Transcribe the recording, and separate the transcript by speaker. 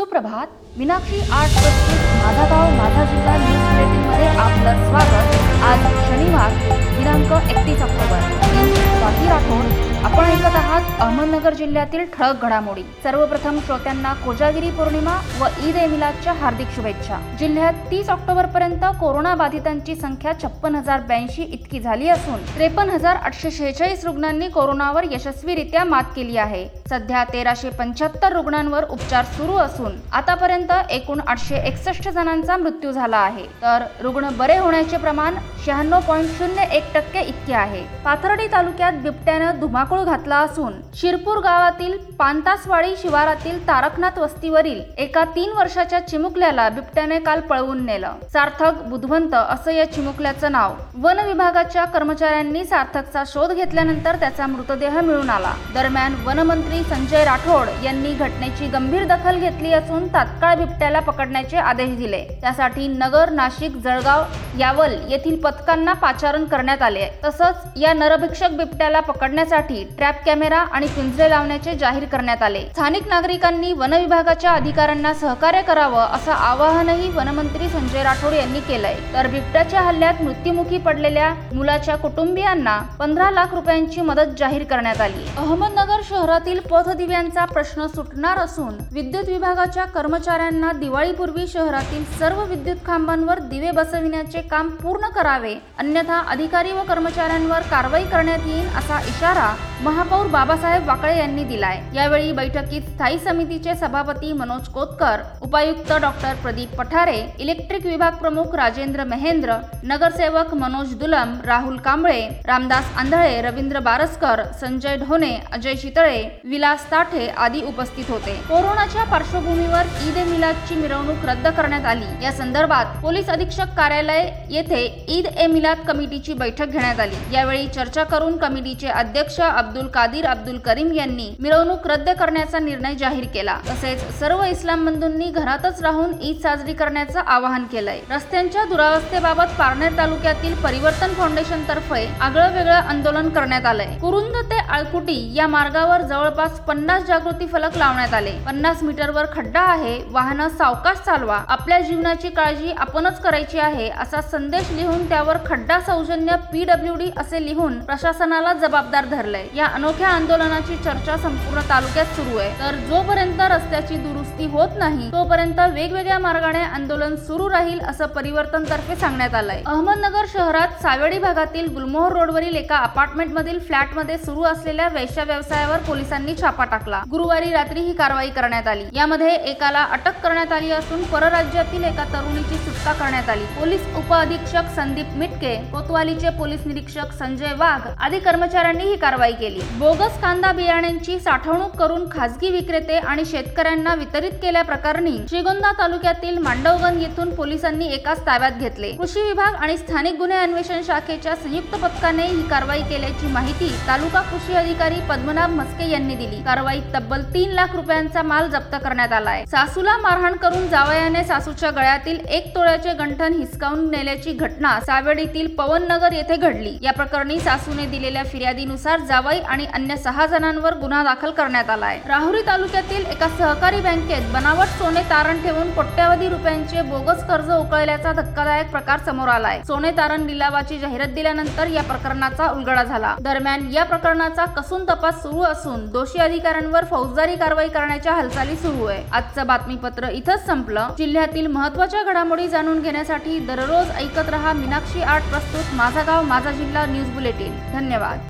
Speaker 1: सुप्रभात मीनाक्षी आर्ट प्रस्तुत माझा गाव माझा जिल्हा न्यूज बुलेटिनमध्ये आपलं स्वागत. आज शनिवार दिनांक एकतीस ऑक्टोबर. स्वाती राठोड आपण ऐकत आहात अहमदनगर जिल्ह्यातील ठळक घडामोडी. सर्वप्रथम श्रोत्यांना कोजागिरी पौर्णिमा व ईद ए मिलादच्या हार्दिक शुभेच्छा. जिल्ह्यात तीस ऑक्टोबर पर्यंत कोरोना बाधितांची संख्या छप्पन हजार ब्याऐंशी इतकी झाली असून त्रेपन्न हजार आठशे शेहेचाळीस रुग्णांनी कोरोनावर यशस्वीरित्या मात केली आहे. सध्या तेराशे पंच्याहत्तर रुग्णांवर उपचार सुरू असून आतापर्यंत एकूण आठशे एकसष्ट जणांचा मृत्यू झाला आहे. तर रुग्ण बरे होण्याचे प्रमाण शहाण्णव पॉईंट शून्य एक टक्के इतके आहे. पाथर्डी तालुक्यात बिबट्यानं धुमाकूळ घातला असून शिरपूर गावातील पांतासवाडी शिवारातील तारकनाथ वस्तीवरील एका तीन वर्षाच्या चिमुकल्याला बिबट्याने काल पळवून नेलं. सार्थक बुधवंत असं या चिमुकल्याचं नाव. वन विभागाच्या कर्मचाऱ्यांनी सार्थकचा शोध घेतल्यानंतर त्याचा मृतदेह मिळून आला. दरम्यान वनमंत्री संजय राठोड यांनी घटनेची गंभीर दखल घेतली असून तात्काळ बिबट्याला पकडण्याचे आदेश दिले. त्यासाठी नगर नाशिक जळगाव यावल येथील पथकांना पाचारण करण्यात आले. तसंच या नरभिक्षक बिबट्याला पकडण्यासाठी ट्रॅप कॅमेरा आणि पिंजरे लावण्याचे जाहीर करण्यात आले. स्थानिक नागरिकांनी वन विभागाच्या अधिकाऱ्यांना सहकार्य करावं असं आवाहनही वनमंत्री संजय राठोड यांनी केलंय. तर बिबट्याच्या हल्ल्यात मृत्युमुखी पडलेल्या मुलाच्या कुटुंबियांना पंधरा लाख रुपयांची मदत जाहीर करण्यात आली. अहमदनगर शहरातील पथदिव्यांचा प्रश्न सुटणार असून विद्युत विभागाच्या कर्मचाऱ्यांना दिवाळीपूर्वी शहरातील सर्व विद्युत खांबांवर दिवे बसविण्याचे काम पूर्ण करावे अन्यथा अधिकारी व कर्मचाऱ्यांवर कारवाई करण्यात येईल असं असा इशारा महापौर बाबासाहेब वाकळे यांनी दिलाय. यावेळी बैठकीत स्थायी समितीचे सभापती मनोज कोतकर उपायुक्त डॉक्टर प्रदीप पठारे इलेक्ट्रिक विभाग प्रमुख राजेंद्र महेंद्र नगरसेवक मनोज दुलम राहुल कांबळे रामदास आंधळे रवींद्र बारसकर संजय ढोणे अजय चितळे विलास ताठे आदी उपस्थित होते. कोरोनाच्या पार्श्वभूमीवर ईद ए मिलादची मिरवणूक रद्द करण्यात आली. या संदर्भात पोलीस अधीक्षक कार्यालय येथे ईद ए मिलाद कमिटीची बैठक घेण्यात आली. यावेळी चर्चा करून कमिटीचे अध्यक्ष अब्दुल कादिर अब्दुल करीम यांनी मिरवणूक रद्द करण्याचा निर्णय जाहीर केला. तसेच सर्व इस्लाम बंधूंनी घरातच राहून ईद साजरी करण्याचं आवाहन केलंय. रस्त्यांच्या दुरावस्थेबाबत पारनेर तालुक्यातील परिवर्तन फाउंडेशन तर्फे आगळं वेगळं आंदोलन करण्यात आलंय. कुरुंद ते आळकुटी या मार्गावर जवळपास पन्नास जागृती फलक लावण्यात आले. पन्नास मीटरवर खड्डा आहे वाहनं सावकाश चालवा आपल्या जीवनाची काळजी आपणच करायची आहे असा संदेश लिहून त्यावर खड्डा सौजन्य पीडब्ल्यूडी असे लिहून प्रशासनाला जबाबदार धरलंय. या अनोख्या आंदोलनाची चर्चा संपूर्ण तालुक्यात सुरू आहे. तर जोपर्यंत रस्त्याची दुरुस्ती होत नाही तोपर्यंत वेगवेगळ्या मार्गाने आंदोलन सुरू राहील असं परिवर्तन तर्फे सांगण्यात आलंय. अहमदनगर शहरात सावेडी भागातील गुलमोहर रोडवरील एका अपार्टमेंट मधील फ्लॅटमध्ये सुरू असलेल्या वेश्या व्यवसायावर पोलिसांनी छापा टाकला. गुरुवारी रात्री ही कारवाई करण्यात आली. यामध्ये एकाला अटक करण्यात आली असून परराज्यातील एका तरुणीची सुटका करण्यात आली. पोलीस उपअधीक्षक संदीप मिटके कोतवालीचे पोलीस निरीक्षक संजय वाघ आदी कर्मचाऱ्यांनी ही कारवाई केली. बोगस कांदा बियाण्यांची साठवणूक करून खासगी विक्रेते आणि शेतकऱ्यांना वितरित केल्याप्रकरणी श्रीगोंदा तालुक्यातील मांडवगन येथून पोलिसांनी एकाच ताब्यात घेतले. कृषी विभाग आणि स्थानिक गुन्हे अन्वेषण शाखेच्या संयुक्त पथकाने ही कारवाई केल्याची माहिती तालुका कृषी अधिकारी पद्मनाभ मस्के यांनी दिली. कारवाईत तब्बल तीन लाख रुपयांचा माल जप्त करण्यात आलाय. सासूला मारहाण करून जावयाने सासूच्या गळ्यातील एक तोळ्याचे गंठन हिसकावून नेल्याची घटना सावेडीतील पवन नगर येथे घडली. या प्रकरणी सासूने दिलेल्या फिर्यादीनुसार जावई आणि अन्य सहा जणांवर गुन्हा दाखल करण्यात आलाय. राहुरी तालुक्यातील एका सहकारी बँकेत बनावट सोने तारण ठेवून कोट्यावधी रुपयांचे बोगस कर्ज उकळल्याचा धक्कादायक प्रकार समोर आलाय. सोने तारण लिलावाची जाहिरात दिल्यानंतर या प्रकरणाचा उलगडा झाला. दरम्यान या प्रकरणाचा कसून तपास सुरू असून दोषी अधिकाऱ्यांवर फौजदारी कारवाई करण्याच्या हालचाली सुरू आहे. आजचं बातमीपत्र इथंच संपलं. जिल्ह्यातील महत्त्वाच्या घडामोडी जाणून घेण्यासाठी दररोज ऐकत रहा मीनाक्षी आर्ट प्रस्तुत. माझा गाव माझा जिल्हा न्यूज बुलेटिन. धन्यवाद.